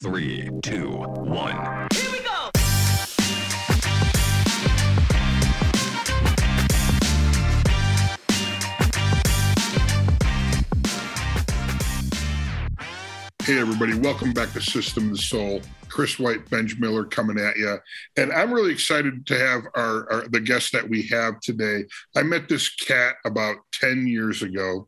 Three, two, one. Here we go. Hey, everybody, welcome back to System of the Soul. Chris White, Benj Miller coming at you. And I'm really excited to have our, our, the guest that we have today. I met this cat about 10 years ago,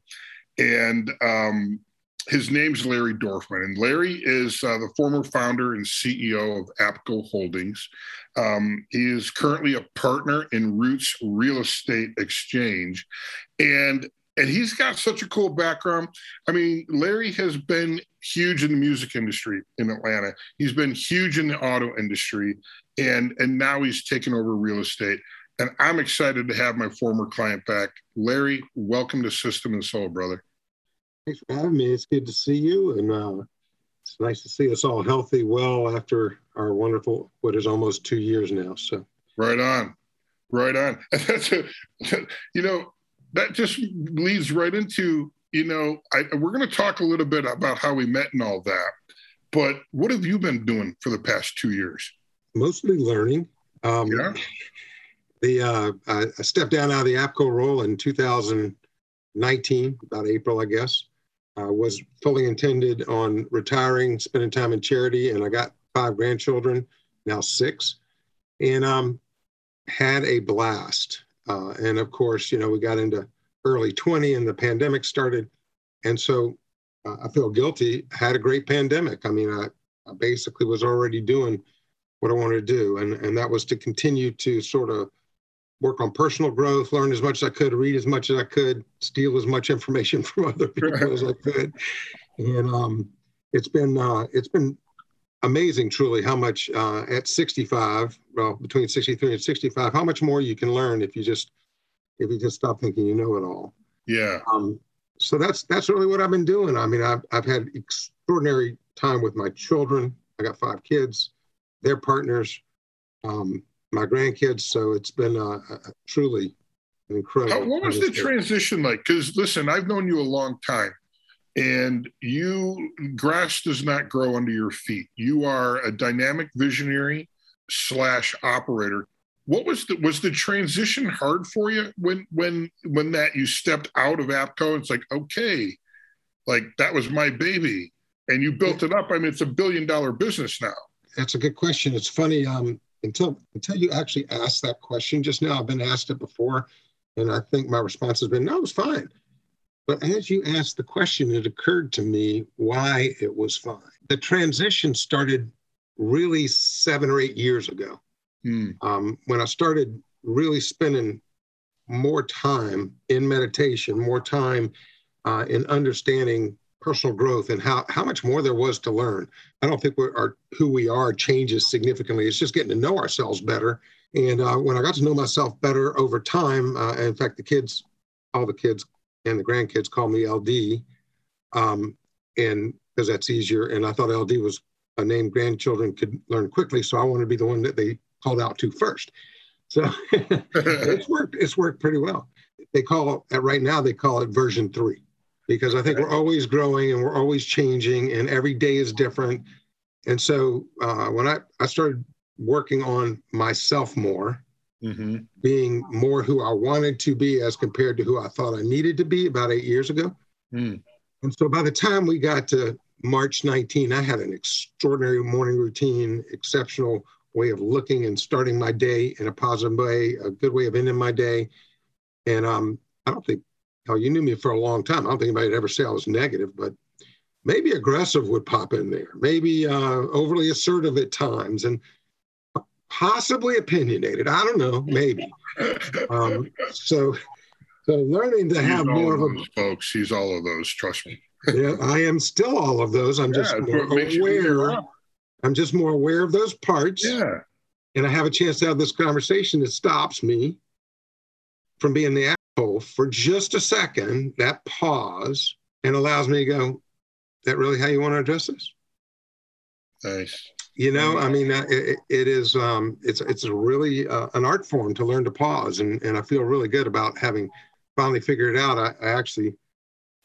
and um, his name's Larry Dorfman. And Larry is uh, the former founder and CEO of APCO Holdings. Um, he is currently a partner in Roots Real Estate Exchange. And and he's got such a cool background. I mean, Larry has been huge in the music industry in Atlanta. He's been huge in the auto industry, and and now he's taken over real estate. And I'm excited to have my former client back. Larry, welcome to System and Soul, brother. Thanks for having me. It's good to see you, and uh, it's nice to see us all healthy, well after our wonderful what is almost two years now. So right on, right on. And that's a, you know, that just leads right into you know I, we're going to talk a little bit about how we met and all that but what have you been doing for the past two years mostly learning um, yeah. the uh, I, I stepped down out of the apco role in 2019 about april i guess i was fully intended on retiring spending time in charity and i got five grandchildren now six and um, had a blast uh, and of course, you know, we got into early 20 and the pandemic started. And so uh, I feel guilty. Had a great pandemic. I mean, I, I, basically was already doing what I wanted to do. And, and that was to continue to sort of work on personal growth, learn as much as I could, read as much as I could, steal as much information from other people as I could. And um, it's been uh, it's been amazing, truly, how much uh, at 65, well, between 63 and 65, how much more you can learn if you just if you just stop thinking you know it all. Yeah. Um, so that's that's really what I've been doing. I mean, I've I've had extraordinary time with my children. I got five kids, their partners, um, my grandkids. So it's been uh, truly incredible. How, what was the transition like? Because listen, I've known you a long time and you grass does not grow under your feet you are a dynamic visionary slash operator what was the was the transition hard for you when when when that you stepped out of apco it's like okay like that was my baby and you built it up i mean it's a billion dollar business now that's a good question it's funny um until until you actually asked that question just now i've been asked it before and i think my response has been no it's fine but as you asked the question, it occurred to me why it was fine. The transition started really seven or eight years ago hmm. um, when I started really spending more time in meditation, more time uh, in understanding personal growth and how, how much more there was to learn. I don't think our, who we are changes significantly. It's just getting to know ourselves better. And uh, when I got to know myself better over time, uh, in fact, the kids, all the kids and the grandkids call me LD, um, and because that's easier. And I thought LD was a name grandchildren could learn quickly, so I wanted to be the one that they called out to first. So it's worked. It's worked pretty well. They call it right now. They call it version three, because I think we're always growing and we're always changing, and every day is different. And so uh, when I I started working on myself more, mm-hmm. being more who I wanted to be as compared to who I thought I needed to be about eight years ago. Mm. And so by the time we got to March 19, I had an extraordinary morning routine, exceptional way of looking and starting my day in a positive way, a good way of ending my day. And um, I don't think, hell, you knew me for a long time. I don't think anybody would ever say I was negative, but maybe aggressive would pop in there, maybe uh, overly assertive at times. And possibly opinionated. I don't know, maybe. Um, so, so learning to have more of, those, a folks. He's all of those. Trust me. yeah, I am still all of those. I'm yeah, just more aware. I'm just more aware of those parts. Yeah. And I have a chance to have this conversation that stops me from being the asshole for just a second. That pause and allows me to go. That really how you want to address this? Nice. You know, I mean, uh, it, it is um, it's it's really uh, an art form to learn to pause, and and I feel really good about having finally figured it out. I, I actually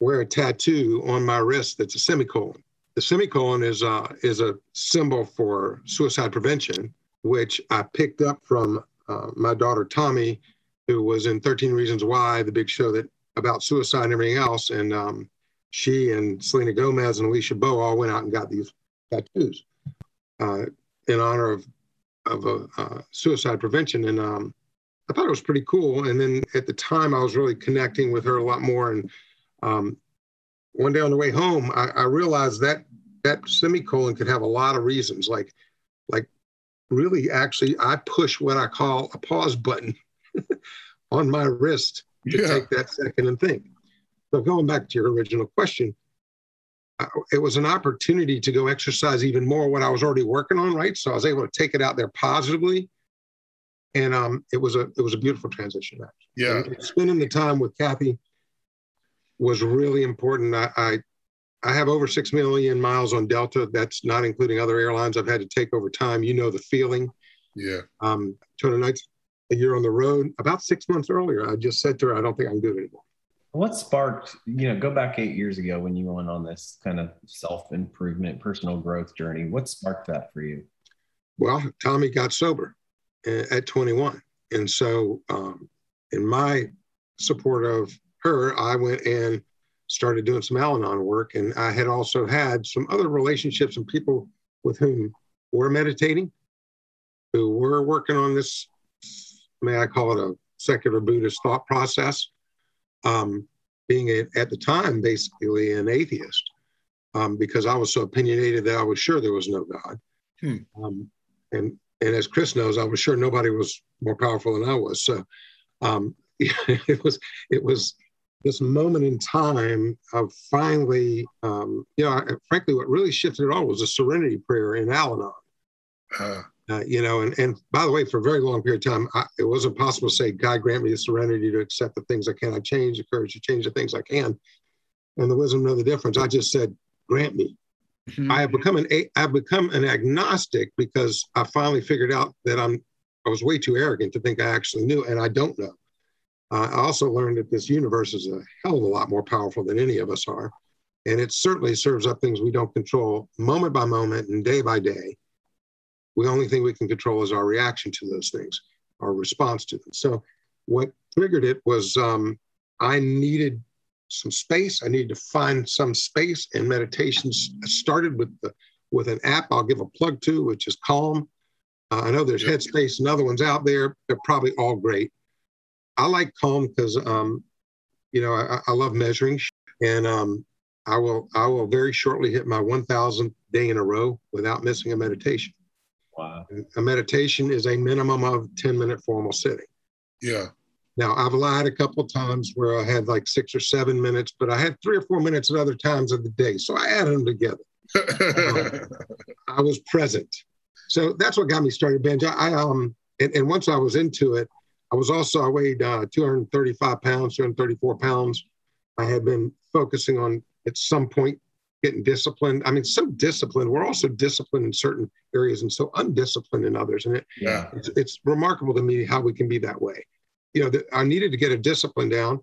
wear a tattoo on my wrist that's a semicolon, the semicolon is uh, is a symbol for suicide prevention, which I picked up from uh, my daughter Tommy, who was in 13 Reasons Why, the big show that about suicide and everything else, and um, she and Selena Gomez and Alisha Boe all went out and got these tattoos uh, in honor of of a uh, suicide prevention, and um, I thought it was pretty cool. And then at the time, I was really connecting with her a lot more. And um, one day on the way home, I, I realized that that semicolon could have a lot of reasons, like like really actually I push what I call a pause button on my wrist to yeah. take that second and think. So going back to your original question, it was an opportunity to go exercise even more what I was already working on, right? So I was able to take it out there positively, and um, it was a it was a beautiful transition. Actually. Yeah, and spending the time with Kathy was really important. I, I I have over six million miles on Delta. That's not including other airlines I've had to take over time. You know the feeling. Yeah. Um, 200 nights a year on the road. About six months earlier, I just said to her, I don't think I can do it anymore. What sparked, you know, go back eight years ago when you went on this kind of self improvement, personal growth journey. What sparked that for you? Well, Tommy got sober at 21. And so, um, in my support of her, I went and started doing some Al Anon work. And I had also had some other relationships and people with whom were meditating, who were working on this, may I call it a secular Buddhist thought process. Um, being a, at the time basically an atheist, um, because I was so opinionated that I was sure there was no God. Hmm. Um, and and as Chris knows, I was sure nobody was more powerful than I was. So um, it was it was this moment in time of finally, um, you know, frankly, what really shifted it all was a serenity prayer in Al Anon. Uh, uh, you know, and, and by the way, for a very long period of time, I, it wasn't possible to say, God grant me the serenity to accept the things I cannot change, the courage to change the things I can, and the wisdom to know the difference. I just said, grant me. Mm-hmm. I have become an I've become an agnostic because I finally figured out that I'm I was way too arrogant to think I actually knew, and I don't know. Uh, I also learned that this universe is a hell of a lot more powerful than any of us are. And it certainly serves up things we don't control moment by moment and day by day. The only thing we can control is our reaction to those things, our response to them. So, what triggered it was um, I needed some space. I needed to find some space, and meditations started with the with an app I'll give a plug to, which is Calm. Uh, I know there's Headspace and other ones out there. They're probably all great. I like calm because um, you know I, I, love measuring, and um, I will I will very shortly hit my 1,000th day in a row without missing a meditation. Wow! A meditation is a minimum of 10 minute formal sitting. Yeah. Now I've lied a couple of times where I had like six or seven minutes, but I had three or four minutes at other times of the day, so I added them together. um, I was present, so that's what got me started, Benj. I, I um and, and once I was into it, I was also, I weighed uh, 235 pounds, 234 pounds. I had been focusing on at some point getting disciplined. I mean, so disciplined. We're also disciplined in certain areas and so undisciplined in others. And it, yeah. it's, it's remarkable to me how we can be that way. You know, the, I needed to get a discipline down.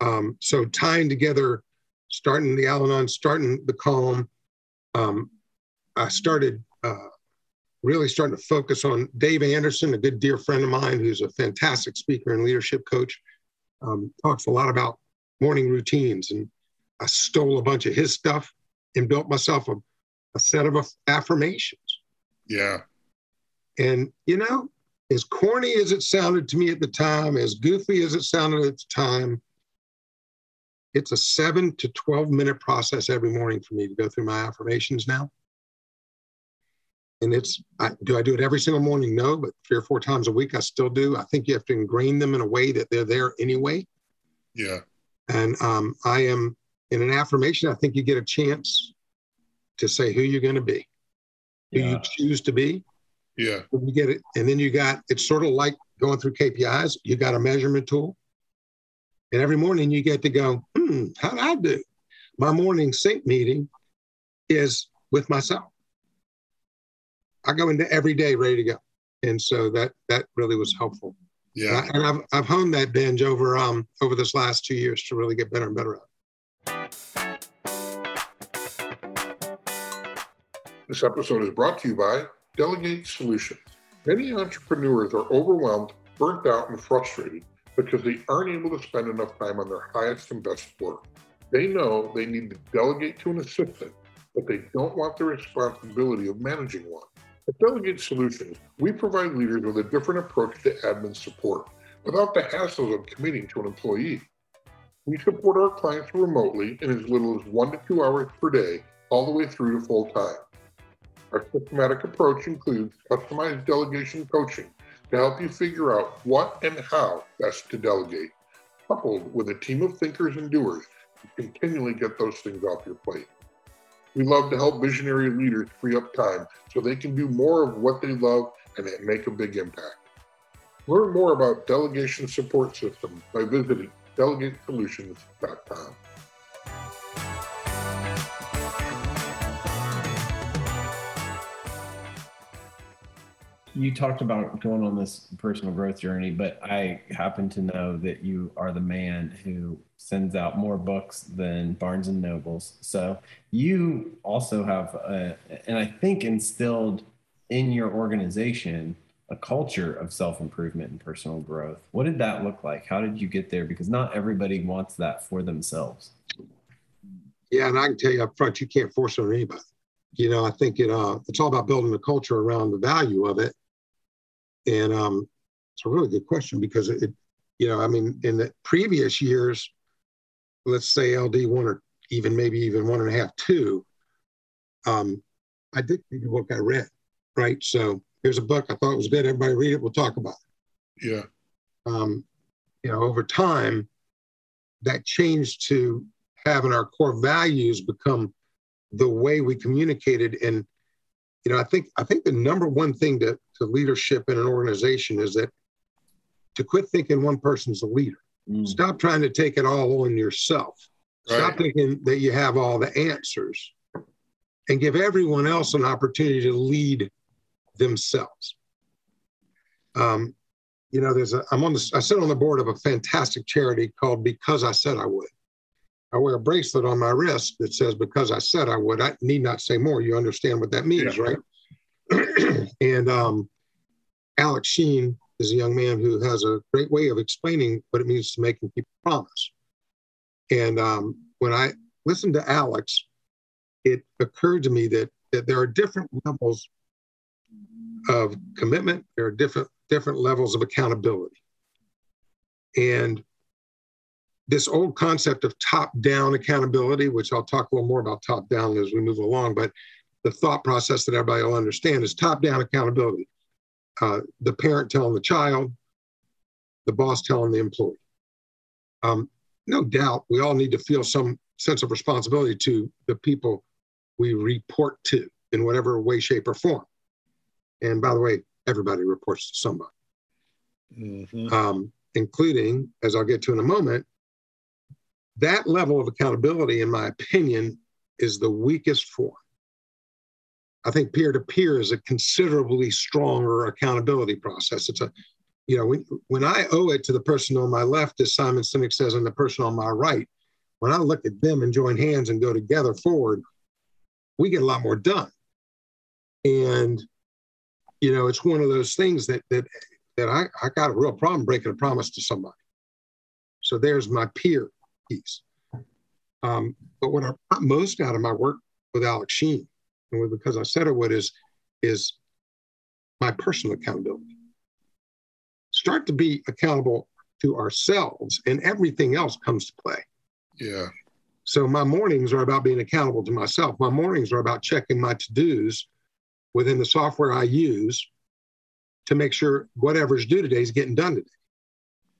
Um, so tying together, starting the Al Anon, starting the Calm, um, I started uh, really starting to focus on Dave Anderson, a good dear friend of mine who's a fantastic speaker and leadership coach. Um, talks a lot about morning routines. And I stole a bunch of his stuff and built myself a, a set of affirmations. Yeah. And, you know, as corny as it sounded to me at the time, as goofy as it sounded at the time, it's a seven to 12 minute process every morning for me to go through my affirmations now and it's I, do I do it every single morning? No, but three or four times a week I still do. I think you have to ingrain them in a way that they're there anyway. Yeah. And um, I am in an affirmation. I think you get a chance to say who you're going to be, who yeah. you choose to be. Yeah. You get it, and then you got it's sort of like going through KPIs. You got a measurement tool, and every morning you get to go. Hmm, how did I do? My morning sync meeting is with myself. I go into every day ready to go, and so that that really was helpful. Yeah, and, I, have I've honed that Benj over um over this last two years to really get better and better at. This episode is brought to you by Delegate Solutions. Many entrepreneurs are overwhelmed, burnt out, and frustrated because they aren't able to spend enough time on their highest and best work. They know they need to delegate to an assistant, but they don't want the responsibility of managing one. At Delegate Solutions, we provide leaders with a different approach to admin support without the hassles of committing to an employee. We support our clients remotely in as little as one to two hours per day, all the way through to full time. Our systematic approach includes customized delegation coaching to help you figure out what and how best to delegate, coupled with a team of thinkers and doers to continually get those things off your plate. We love to help visionary leaders free up time so they can do more of what they love and make a big impact. Learn more about Delegation Support Systems by visiting delegatesolutions.com. you talked about going on this personal growth journey, but I happen to know that you are the man who sends out more books than Barnes and Nobles. So you also have, a, and I think instilled in your organization a culture of self improvement and personal growth. What did that look like? How did you get there? Because not everybody wants that for themselves. Yeah, and I can tell you up front, you can't force it on anybody. You know, I think it uh, it's all about building a culture around the value of it and um, it's a really good question because it, you know, I mean, in the previous years, let's say LD one or even maybe even one and a half, two, um, I did read the book I read, right? So here's a book I thought was good. Everybody read it. We'll talk about it. Yeah. Um, you know, over time, that changed to having our core values become the way we communicated and you know, I think I think the number one thing to, to leadership in an organization is that to quit thinking one person's a leader. Mm. Stop trying to take it all on yourself. Right. Stop thinking that you have all the answers and give everyone else an opportunity to lead themselves. Um, you know, there's a, I'm on the, I sit on the board of a fantastic charity called Because I Said I Would. I wear a bracelet on my wrist that says, because I said I would, I need not say more. You understand what that means, yeah. right? and um, Alex Sheen is a young man who has a great way of explaining what it means to making people promise. And um, when I listened to Alex, it occurred to me that, that there are different levels of commitment, there are different different levels of accountability. And this old concept of top down accountability, which I'll talk a little more about top down as we move along, but the thought process that everybody will understand is top down accountability. Uh, the parent telling the child, the boss telling the employee. Um, no doubt we all need to feel some sense of responsibility to the people we report to in whatever way, shape, or form. And by the way, everybody reports to somebody, mm-hmm. um, including, as I'll get to in a moment, that level of accountability, in my opinion, is the weakest form. I think peer to peer is a considerably stronger accountability process. It's a, you know, when, when I owe it to the person on my left, as Simon Sinek says, and the person on my right, when I look at them and join hands and go together forward, we get a lot more done. And, you know, it's one of those things that that that I, I got a real problem breaking a promise to somebody. So there's my peer piece. Um, but what I got most out of my work with Alex Sheen, and because I said it would, is is my personal accountability. Start to be accountable to ourselves, and everything else comes to play. Yeah. So my mornings are about being accountable to myself. My mornings are about checking my to dos within the software I use to make sure whatever's due today is getting done today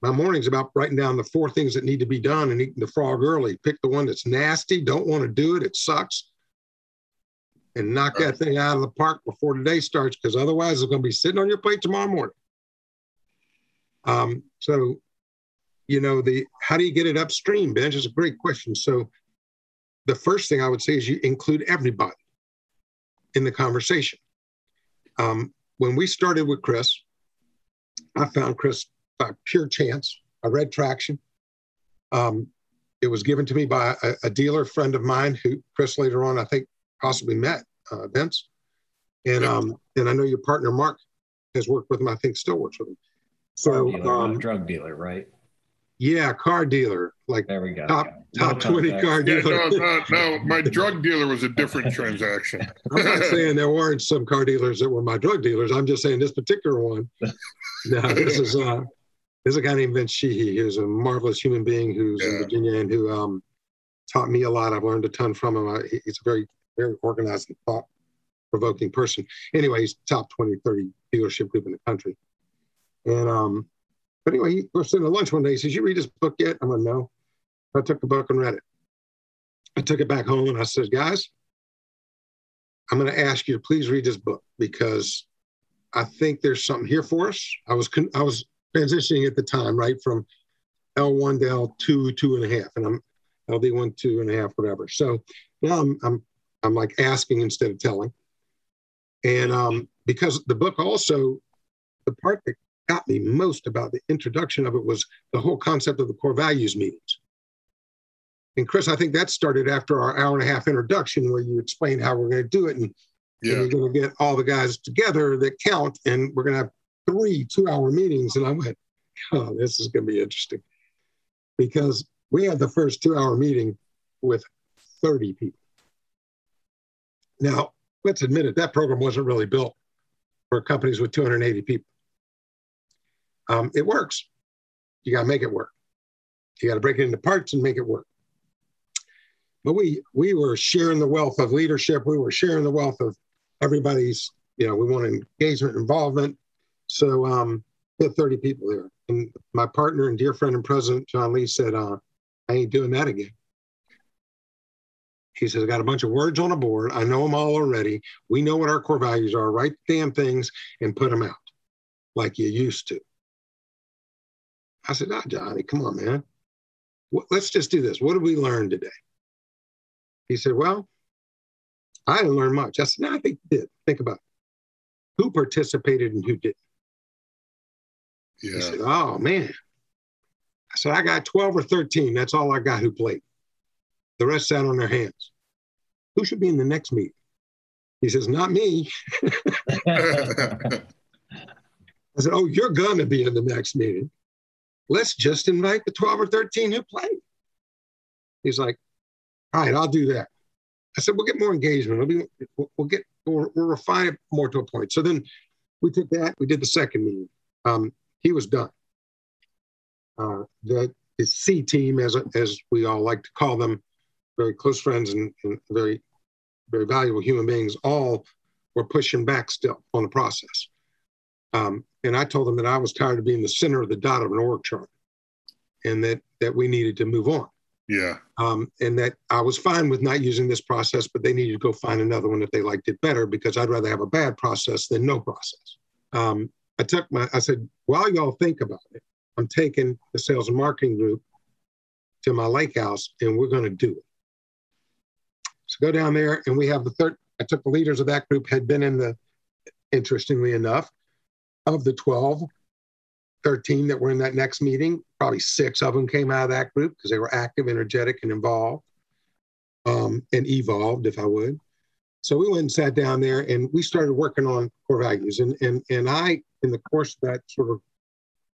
my morning's about writing down the four things that need to be done and eating the frog early. Pick the one that's nasty, don't want to do it, it sucks, and knock that thing out of the park before the day starts because otherwise it's going to be sitting on your plate tomorrow morning. Um, so, you know, the how do you get it upstream, Benj? Is a great question. So, the first thing I would say is you include everybody in the conversation. Um, when we started with Chris, I found Chris by pure chance. I read Traction. Um, it was given to me by a, a, dealer friend of mine who Chris later on, I think, possibly met uh, Vince. And um, and I know your partner Mark has worked with him. I think still works with him. So Dealer, um, drug dealer, right? yeah, car dealer, like There we go. top No top twenty context. car Yeah, dealer. no, no, no. My drug dealer was a different transaction. I'm not saying there weren't some car dealers that were my drug dealers. I'm just saying this particular one. No, this is uh, this is a guy named Vince Sheehy. He was a marvelous human being who's in Virginia and who um, taught me a lot. I've learned a ton from him. I, he's a very very organized and thought provoking person. Anyway, he's top 20, 30 dealership group in the country. And um, but anyway, he, we're sitting at lunch one day. He says, "You read this book yet?" I'm like, "No." I took the book and read it. I took it back home and I said, "Guys." I'm going to ask you to please read this book because I think there's something here for us. I was con- I was transitioning at the time, right, from L1 to L2, two and a half, and I'm LD1, two and a half, whatever. So now I'm I'm I'm like asking instead of telling, and um, because the book also, the part that got me most about the introduction of it was the whole concept of the core values meetings. And Chris, I think that started after our hour and a half introduction, where you explained how we're going to do it, and and you're going to get all the guys together that count, and we're going to have three two-hour meetings. And I went, "Oh, this is going to be interesting," because we had the first two-hour meeting with 30 people. Now, let's admit it, that program wasn't really built for companies with 280 people. Um, it works. You got to make it work. You got to break it into parts and make it work. But we we were sharing the wealth of leadership. We were sharing the wealth of everybody's. You know, we wanted engagement, involvement. So um, we had 30 people there, and my partner and dear friend and president John Lee said, uh, "I ain't doing that again." He says, "I got a bunch of words on a board. I know them all already. We know what our core values are. Write the damn things and put them out like you used to." I said, "Ah, Johnny, come on, man. Let's just do this. What did we learn today?" He said, Well, I didn't learn much. I said, No, I think you did. Think about it. Who participated and who didn't. He yeah, said, Oh, man. I said, I got 12 or 13. That's all I got who played. The rest sat on their hands. Who should be in the next meeting? He says, Not me. I said, Oh, you're going to be in the next meeting. Let's just invite the 12 or 13 who played. He's like, All right, I'll do that. I said, We'll get more engagement. It'll be, we'll, we'll get, we'll, we'll refine it more to a point. So then we took that, we did the second meeting. Um, he was done. Uh, the, the C team, as, as we all like to call them, very close friends and, and very, very valuable human beings, all were pushing back still on the process. Um, and I told them that I was tired of being the center of the dot of an org chart and that, that we needed to move on. yeah, Um, and that I was fine with not using this process, but they needed to go find another one if they liked it better because I'd rather have a bad process than no process. Um, I took my, I said, while y'all think about it, I'm taking the sales and marketing group to my lake house and we're going to do it. Go down there and we have the third, I took the leaders of that group had been in the, interestingly enough, of the 12, 13 that were in that next meeting, probably six of them came out of that group because they were active, energetic, and involved, um, and evolved, if I would. So we went and sat down there, and we started working on core values. And and and I, in the course of that sort of,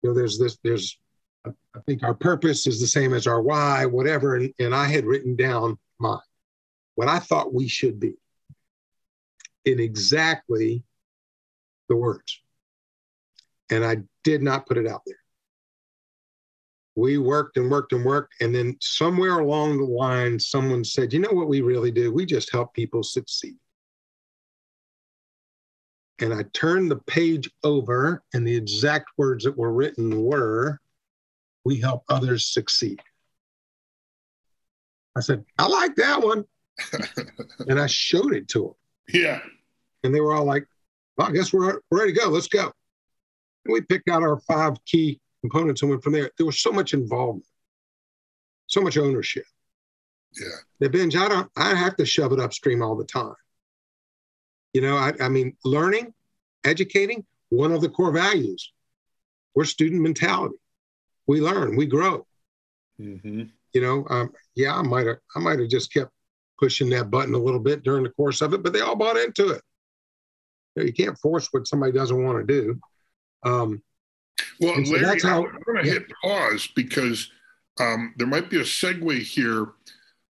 you know, there's this, there's, I think our purpose is the same as our why, whatever. And and I had written down mine, what I thought we should be, in exactly the words and I did not put it out there. We worked and worked and worked, and then somewhere along the line, someone said, "You know what we really do? We just help people succeed." And I turned the page over, and the exact words that were written were, "We help others succeed." I said, "I like that one," and I showed it to them, yeah, and they were all like, "Well, I guess we're we're ready to go. Let's go." And we picked out our five key components and went from there. There was so much involvement, so much ownership. yeah, The Benj, I don't, I have to shove it upstream all the time. You know, I, I mean, learning, educating, one of the core values. We're student mentality. We learn, we grow. hmm You know, um, yeah, I might have, I might have just kept pushing that button a little bit during the course of it, but they all bought into it. You, know, you can't force what somebody doesn't want to do. Um, well, so Larry, that's how- I'm going to yeah. hit pause because um, there might be a segue here.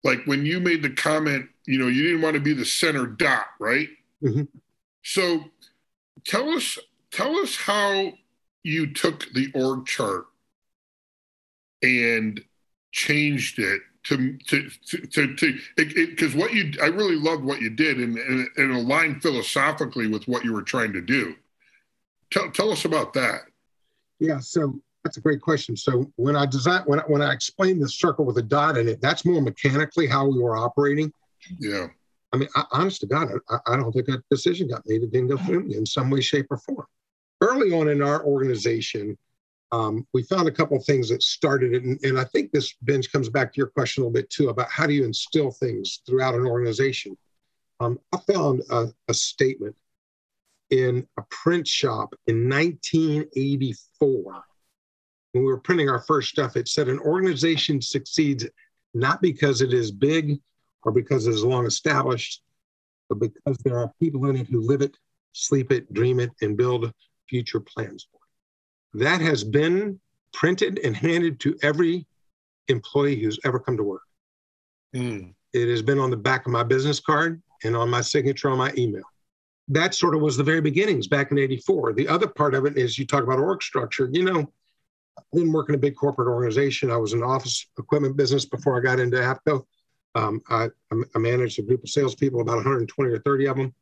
Like when you made the comment, you know, you didn't want to be the center dot, right? Mhm. So tell us, tell us how you took the org chart and changed it to to to to because what you I really loved what you did and, and and aligned philosophically with what you were trying to do. Tell tell us about that. Yeah, so that's a great question. So when I design when I, when I explain the circle with a dot in it, that's more mechanically how we were operating. Yeah. I mean, I, honest to God, I, I don't think that decision got made. It didn't go through me in some way, shape, or form. Early on in our organization, um, we found a couple of things that started it, and, and I think this Benj comes back to your question a little bit too about how do you instill things throughout an organization. Um, I found a, a statement in a print shop in 1984 when we were printing our first stuff. It said an organization succeeds not because it is big or because it is long established, but because there are people in it who live it, sleep it, dream it, and build future plans. That has been printed and handed to every employee who's ever come to work. Mm. It has been on the back of my business card and on my signature on my email. That sort of was the very beginnings back in 84. The other part of it is you talk about org structure. You know, I didn't work in a big corporate organization. I was in office equipment business before I got into APCO. Um, I, I managed a group of salespeople, about 120 or 30 of them.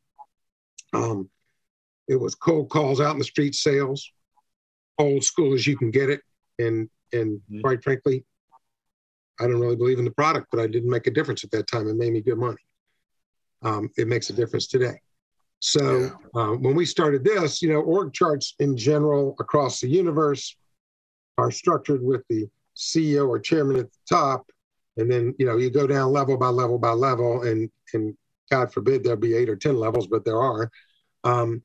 Um, it was cold calls out in the street sales, old school as you can get it. And, and Mhm. quite frankly, I don't really believe in the product, but I didn't make a difference at that time. It made me good money. Um, it makes a difference today. So Yeah. uh, when we started this, you know, org charts in general across the universe are structured with the CEO or chairman at the top, and then you know you go down level by level by level, and and God forbid there'll be eight or ten levels, but there are. Um,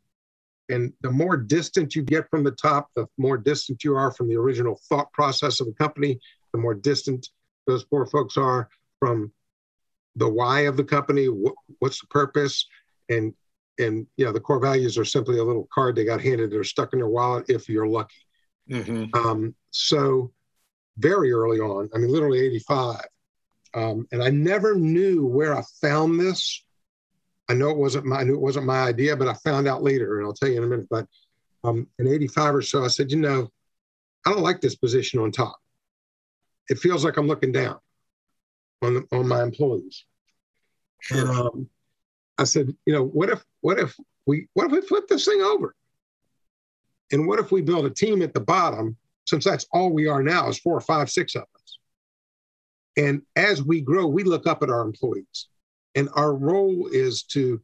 and the more distant you get from the top, the more distant you are from the original thought process of the company. The more distant those poor folks are from the why of the company. What, what's the purpose? And and you know the core values are simply a little card they got handed or stuck in their wallet if you're lucky. Mm-hmm. Um, so very early on, I mean, literally 85. Um, and I never knew where I found this. I know it wasn't my, I knew it wasn't my idea, but I found out later, and I'll tell you in a minute. But um, in 85 or so, I said, you know, I don't like this position on top. It feels like I'm looking down on the, on my employees. Sure. And, um, I said, you know, what if what if we what if we flip this thing over? And what if we build a team at the bottom, since that's all we are now is four or five, six of us. And as we grow, we look up at our employees. And our role is to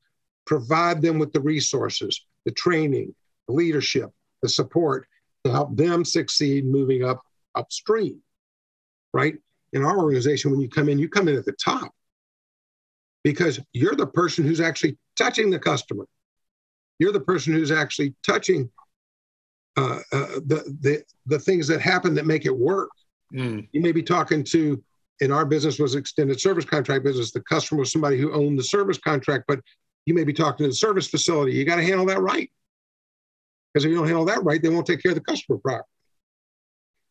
provide them with the resources, the training, the leadership, the support to help them succeed moving up upstream. Right? In our organization, when you come in, you come in at the top because you're the person who's actually touching the customer. You're the person who's actually touching uh, uh, the, the the things that happen that make it work. Mm. You may be talking to, in our business was extended service contract business. The customer was somebody who owned the service contract, but you may be talking to the service facility. You got to handle that right, because if you don't handle that right, they won't take care of the customer properly.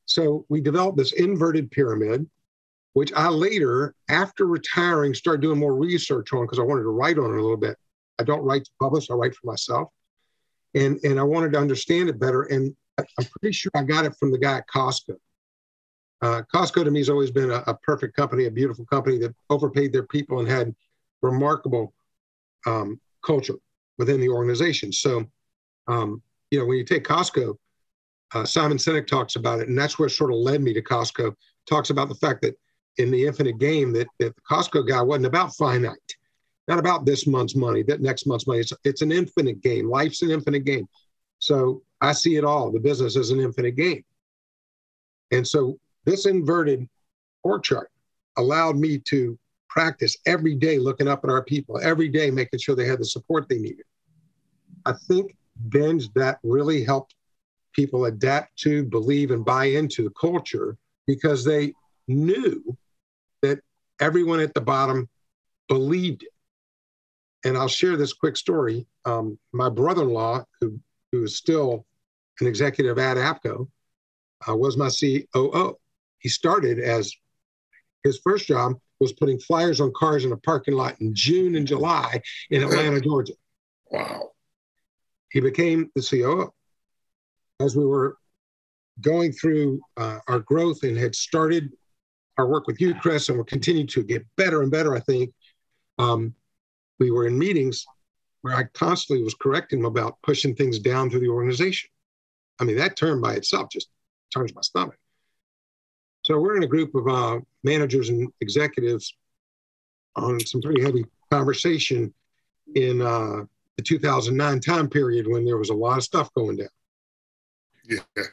So we developed this inverted pyramid, which I later, after retiring, started doing more research on because I wanted to write on it a little bit. I don't write to publish; I write for myself and and I wanted to understand it better. And I'm pretty sure I got it from the guy at Costco. Uh, Costco to me has always been a, a perfect company, a beautiful company that overpaid their people and had remarkable um, culture within the organization. So, um, you know, when you take Costco, uh, Simon Sinek talks about it, and that's where it sort of led me to Costco. Talks about the fact that in the infinite game, that, that the Costco guy wasn't about finite not about this month's money, that next month's money. It's, it's an infinite game. Life's an infinite game. So I see it all. The business is an infinite game. And so this inverted org chart allowed me to practice every day looking up at our people, every day making sure they had the support they needed. I think, Benj, that really helped people adapt to, believe, and buy into the culture because they knew that everyone at the bottom believed it and I'll share this quick story. Um, my brother-in-law, who who is still an executive at APCO, uh, was my COO. He started as his first job was putting flyers on cars in a parking lot in June and July in Atlanta, Georgia. Wow. He became the COO. As we were going through uh, our growth and had started our work with you, Chris, and we're continuing to get better and better, I think. Um, we were in meetings where I constantly was correcting him about pushing things down through the organization. I mean, that term by itself just turns my stomach. So we're in a group of uh, managers and executives on some pretty heavy conversation in uh, the 2009 time period when there was a lot of stuff going down. Yeah.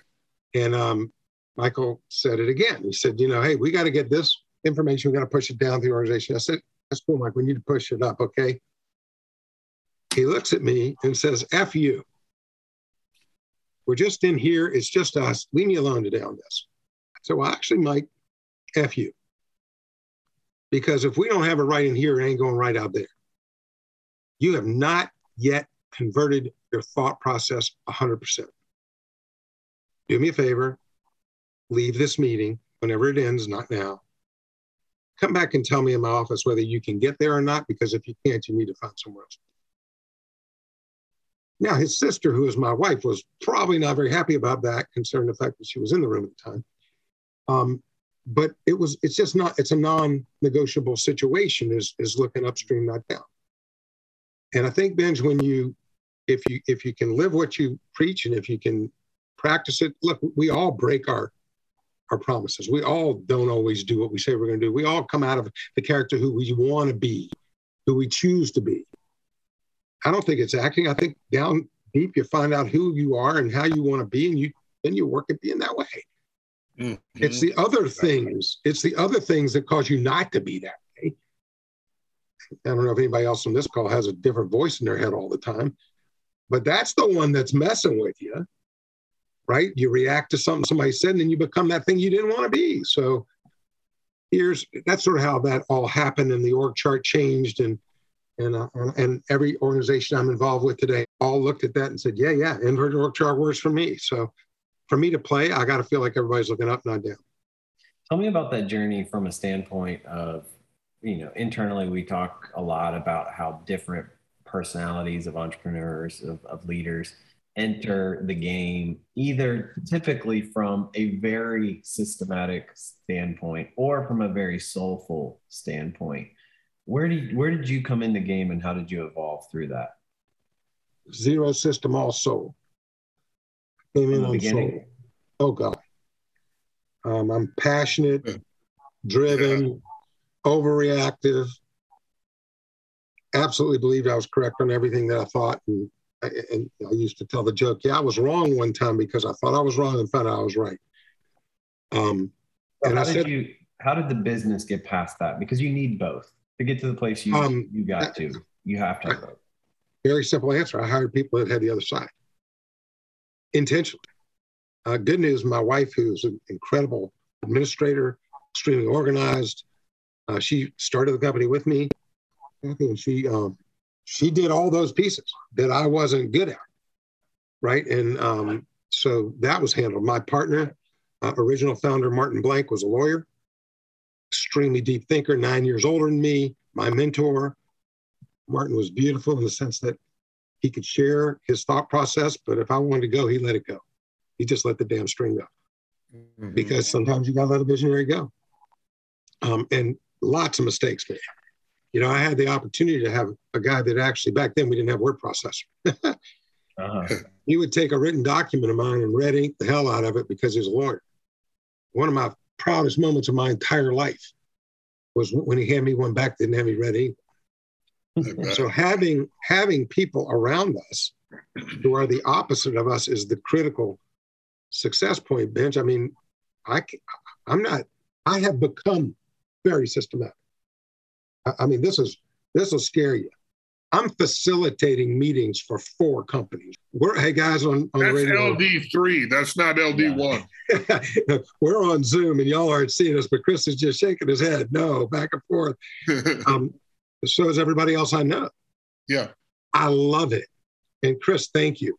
And um, Michael said it again. He said, you know, hey, we got to get this information. We got to push it down through the organization. I said, that's cool, Mike. We need to push it up. Okay. He looks at me and says, F you. We're just in here. It's just us. Leave me alone today on this. So well, actually, Mike, F you. Because if we don't have it right in here, it ain't going right out there. You have not yet converted your thought process 100%. Do me a favor, leave this meeting whenever it ends, not now. Come back and tell me in my office whether you can get there or not, because if you can't, you need to find somewhere else. Now, his sister, who is my wife, was probably not very happy about that, considering the fact that she was in the room at the time. Um, but it was, it's just not, it's a non-negotiable situation is, is looking upstream, not down. And I think, Benj, when you, if you, if you can live what you preach and if you can practice it, look, we all break our, our promises. We all don't always do what we say we're going to do. We all come out of the character who we want to be, who we choose to be. I don't think it's acting. I think down deep you find out who you are and how you want to be, and you then you work at being that way. Mm-hmm. It's the other things. It's the other things that cause you not to be that way. I don't know if anybody else on this call has a different voice in their head all the time, but that's the one that's messing with you, right? You react to something somebody said, and then you become that thing you didn't want to be. So here's that's sort of how that all happened, and the org chart changed, and and uh, and every organization I'm involved with today all looked at that and said, "Yeah, yeah, inverted org chart works for me." So for me to play, I got to feel like everybody's looking up, and not down. Tell me about that journey from a standpoint of, you know, internally we talk a lot about how different personalities of entrepreneurs, of, of leaders enter the game, either typically from a very systematic standpoint or from a very soulful standpoint. Where did where did you come in the game and how did you evolve through that? Zero system, all soul. Came in on soul. Oh God. Um, I'm passionate, driven, yeah. overreactive. Absolutely believed I was correct on everything that I thought, and, and I used to tell the joke, "Yeah, I was wrong one time because I thought I was wrong and found out I was right." Um, and how I did said, you? How did the business get past that? Because you need both to get to the place you um, you got to. You have to have both. Very simple answer. I hired people that had the other side intentionally. Uh, good news, my wife, who's an incredible administrator, extremely organized, uh, she started the company with me, and she um, she did all those pieces that I wasn't good at, right? And um, so that was handled. My partner, uh, original founder Martin Blank, was a lawyer, extremely deep thinker, nine years older than me. My mentor, Martin, was beautiful in the sense that he could share his thought process, but if I wanted to go, he let it go. He just let the damn string go. Mm-hmm. Because sometimes you got to let a visionary go. Um, and lots of mistakes made. You know, I had the opportunity to have a guy that actually back then we didn't have word processor. uh-huh. He would take a written document of mine and red ink the hell out of it because he's a lawyer. One of my proudest moments of my entire life was when he handed me one back, didn't have me red ink so having having people around us who are the opposite of us is the critical success point benj. I mean i i'm not i have become very systematic. I, I mean this is this will scare you. I'm facilitating meetings for four companies. We're hey guys on, on that's radio. ld3 that's not ld1 yeah. we're on zoom and y'all aren't seeing us but chris is just shaking his head. No back and forth. Um, so is everybody else I know. Yeah. I love it. And Chris, thank you.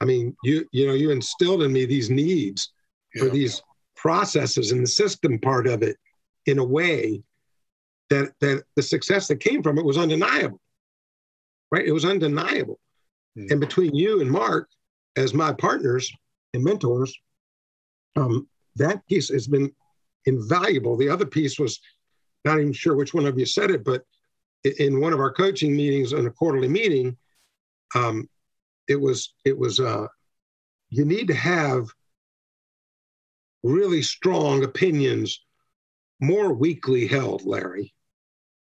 I mean, you you know, you instilled in me these needs for Yeah. these processes and the system part of it in a way that that the success that came from it was undeniable. Right? It was undeniable. Hmm. And between you and Mark as my partners and mentors, um, that piece has been invaluable. The other piece was not even sure which one of you said it, but in one of our coaching meetings in a quarterly meeting, um, it was it was uh, you need to have really strong opinions more weakly held, Larry.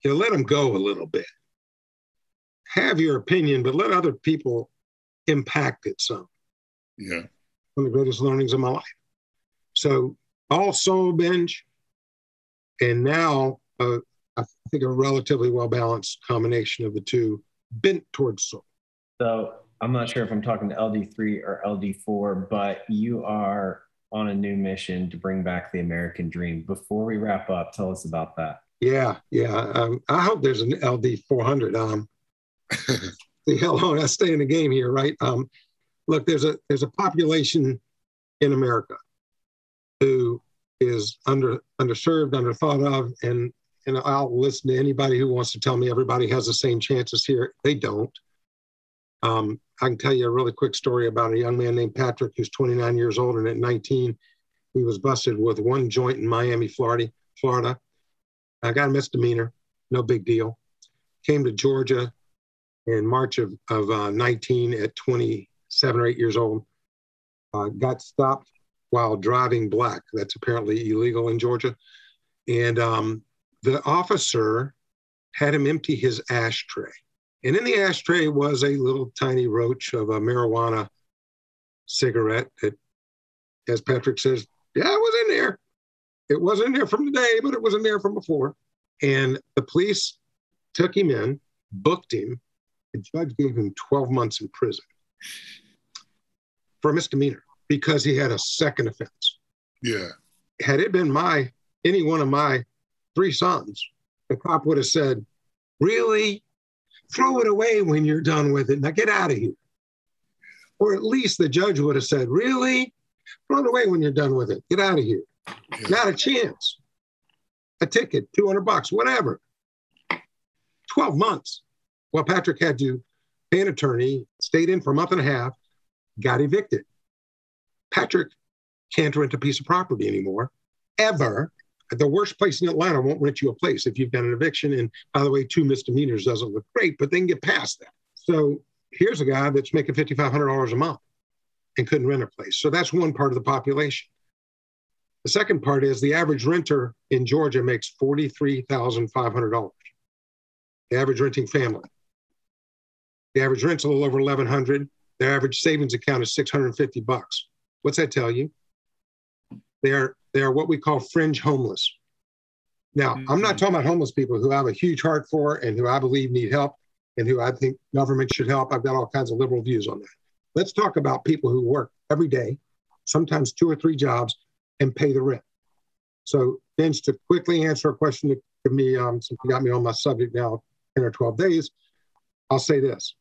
You know, let them go a little bit. Have your opinion, but let other people impact it some. Yeah. One of the greatest learnings of my life. So all soul Benj, and now uh, I think a relatively well balanced combination of the two, bent towards soul. So I'm not sure if I'm talking to LD3 or LD4, but you are on a new mission to bring back the American dream. Before we wrap up, tell us about that. Yeah, yeah. Um, I hope there's an LD 400. Um, see how long I stay in the game here, right? Um, look, there's a there's a population in America who is under underserved, underthought of, and and I'll listen to anybody who wants to tell me everybody has the same chances here. They don't. Um, I can tell you a really quick story about a young man named Patrick who's 29 years old, and at 19, he was busted with one joint in Miami, Florida. Florida. I got a misdemeanor, no big deal. Came to Georgia in March of, of uh, 19 at 27 or 8 years old. Uh, got stopped while driving black. That's apparently illegal in Georgia. And um, the officer had him empty his ashtray. And in the ashtray was a little tiny roach of a marijuana cigarette that, as Patrick says, yeah, it was in there. It wasn't in there from today, but it was in there from before. And the police took him in, booked him. The judge gave him 12 months in prison for a misdemeanor because he had a second offense. Yeah. Had it been my any one of my three sons, the cop would have said, Really? Throw it away when you're done with it. Now get out of here. Or at least the judge would have said, Really? Throw it away when you're done with it. Get out of here. Not a chance. A ticket, 200 bucks, whatever. 12 months. Well, Patrick had to pay an attorney, stayed in for a month and a half, got evicted. Patrick can't rent a piece of property anymore, ever. The worst place in Atlanta won't rent you a place if you've got an eviction. And by the way, two misdemeanors doesn't look great, but they can get past that. So here's a guy that's making $5,500 a month and couldn't rent a place. So that's one part of the population. The second part is the average renter in Georgia makes $43,500. The average renting family. The average rent's a little over 1100 Their average savings account is 650 bucks. What's that tell you? They are, they are what we call fringe homeless. Now, I'm not talking about homeless people who I have a huge heart for and who I believe need help and who I think government should help. I've got all kinds of liberal views on that. Let's talk about people who work every day, sometimes two or three jobs, and pay the rent. So, Vince, to quickly answer a question to give me, um, since you got me on my subject now 10 or 12 days, I'll say this.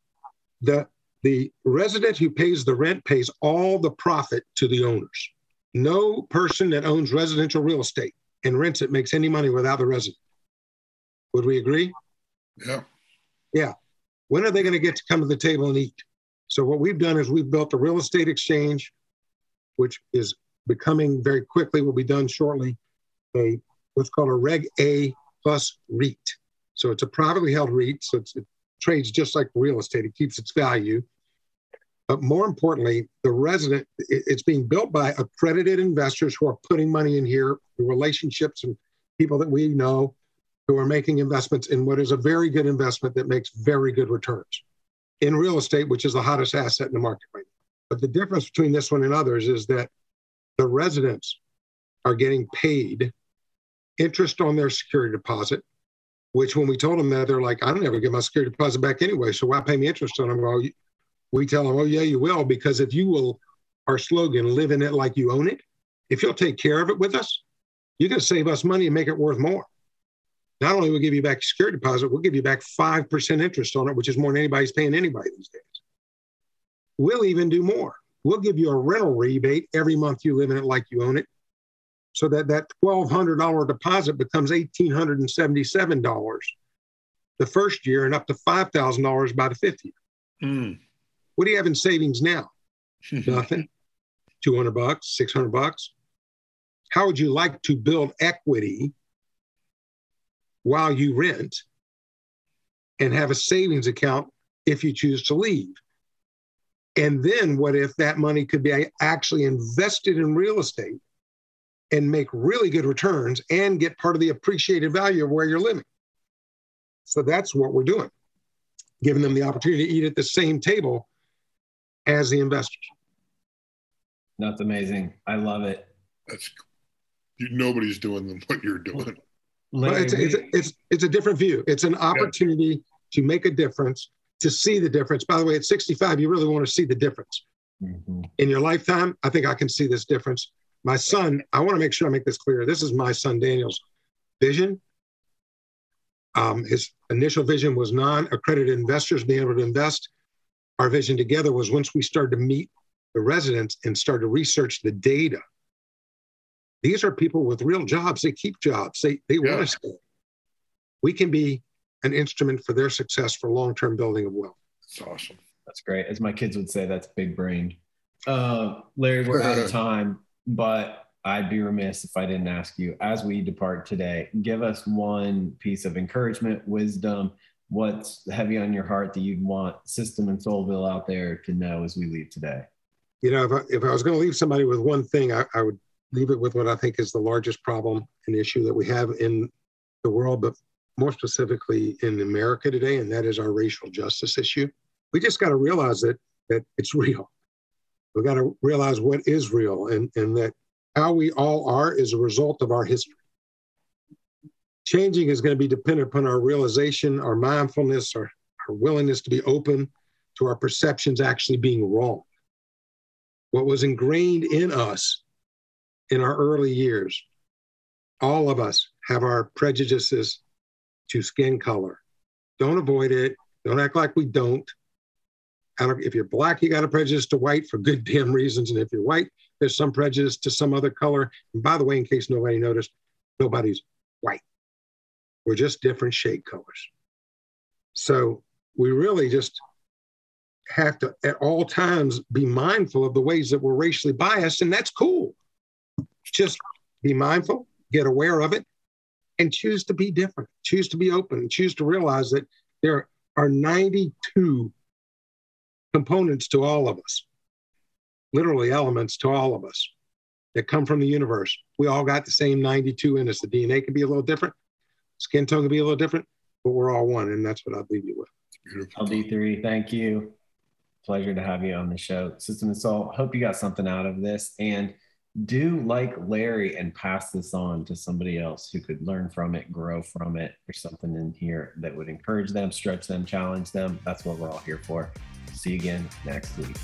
The, the resident who pays the rent pays all the profit to the owners. No person that owns residential real estate and rents it makes any money without the resident. Would we agree? Yeah. Yeah. When are they going to get to come to the table and eat? So what we've done is we've built a real estate exchange, which is becoming very quickly, will be done shortly, a what's called a Reg A plus REIT. So it's a privately held REIT, so it's, it trades just like real estate. It keeps its value. But more importantly, the resident, it's being built by accredited investors who are putting money in here, the relationships and people that we know who are making investments in what is a very good investment that makes very good returns in real estate, which is the hottest asset in the market right now. But the difference between this one and others is that the residents are getting paid interest on their security deposit, which when we told them that, they're like, I don't ever get my security deposit back anyway, so why pay me interest on them? Well, we tell them, oh, yeah, you will, because if you will, our slogan, live in it like you own it, if you'll take care of it with us, you're going to save us money and make it worth more. Not only will we give you back security deposit, we'll give you back 5% interest on it, which is more than anybody's paying anybody these days. We'll even do more. We'll give you a rental rebate every month you live in it like you own it. So that that $1,200 deposit becomes $1,877 the first year and up to $5,000 by the fifth year. Mm. What do you have in savings now? Nothing. 200 bucks, 600 bucks. How would you like to build equity while you rent and have a savings account if you choose to leave? And then what if that money could be actually invested in real estate and make really good returns and get part of the appreciated value of where you're living? So that's what we're doing, giving them the opportunity to eat at the same table as the investors. That's amazing. I love it. That's nobody's doing them what you're doing. But it's, it's, it's, it's a different view. It's an opportunity yeah. to make a difference, to see the difference. By the way, at 65, you really want to see the difference. Mm-hmm. In your lifetime, I think I can see this difference. My son, I want to make sure I make this clear. This is my son Daniel's vision. Um, his initial vision was non accredited investors being able to invest. Our vision together was once we started to meet the residents and start to research the data. These are people with real jobs. They keep jobs. They, they yeah. want to stay. We can be an instrument for their success for long-term building of wealth. That's awesome. That's great. As my kids would say, that's big brain. Uh, Larry, we're out of time, but I'd be remiss if I didn't ask you, as we depart today, give us one piece of encouragement, wisdom, what's heavy on your heart that you'd want System and Soulville out there to know as we leave today? you know, if I, if I was going to leave somebody with one thing, I, I would leave it with what I think is the largest problem and issue that we have in the world, but more specifically in America today, and that is our racial justice issue. We just got to realize that that it's real. We got to realize what is real, and and that how we all are is a result of our history. Changing is going to be dependent upon our realization, our mindfulness, our, our willingness to be open to our perceptions actually being wrong what was ingrained in us in our early years. All of us have our prejudices to skin color. Don't avoid it. Don't act like we don't. don't. If you're black, you got a prejudice to white for good damn reasons. And if you're white, there's some prejudice to some other color. And by the way, in case nobody noticed, nobody's white. We're just different shade colors. So we really just have to at all times be mindful of the ways that we're racially biased, and that's cool. Just be mindful, get aware of it, and choose to be different, choose to be open, and choose to realize that there are 92 components to all of us, literally elements to all of us that come from the universe. We all got the same 92 in us. The DNA can be a little different, skin tone can be a little different, but we're all one, and that's what I'll leave you with. LD3, thank you pleasure to have you on the show. System and Soul, hope you got something out of this. And do like Larry and pass this on to somebody else who could learn from it, grow from it. There's something in here that would encourage them, stretch them, challenge them. That's what we're all here for. See you again next week.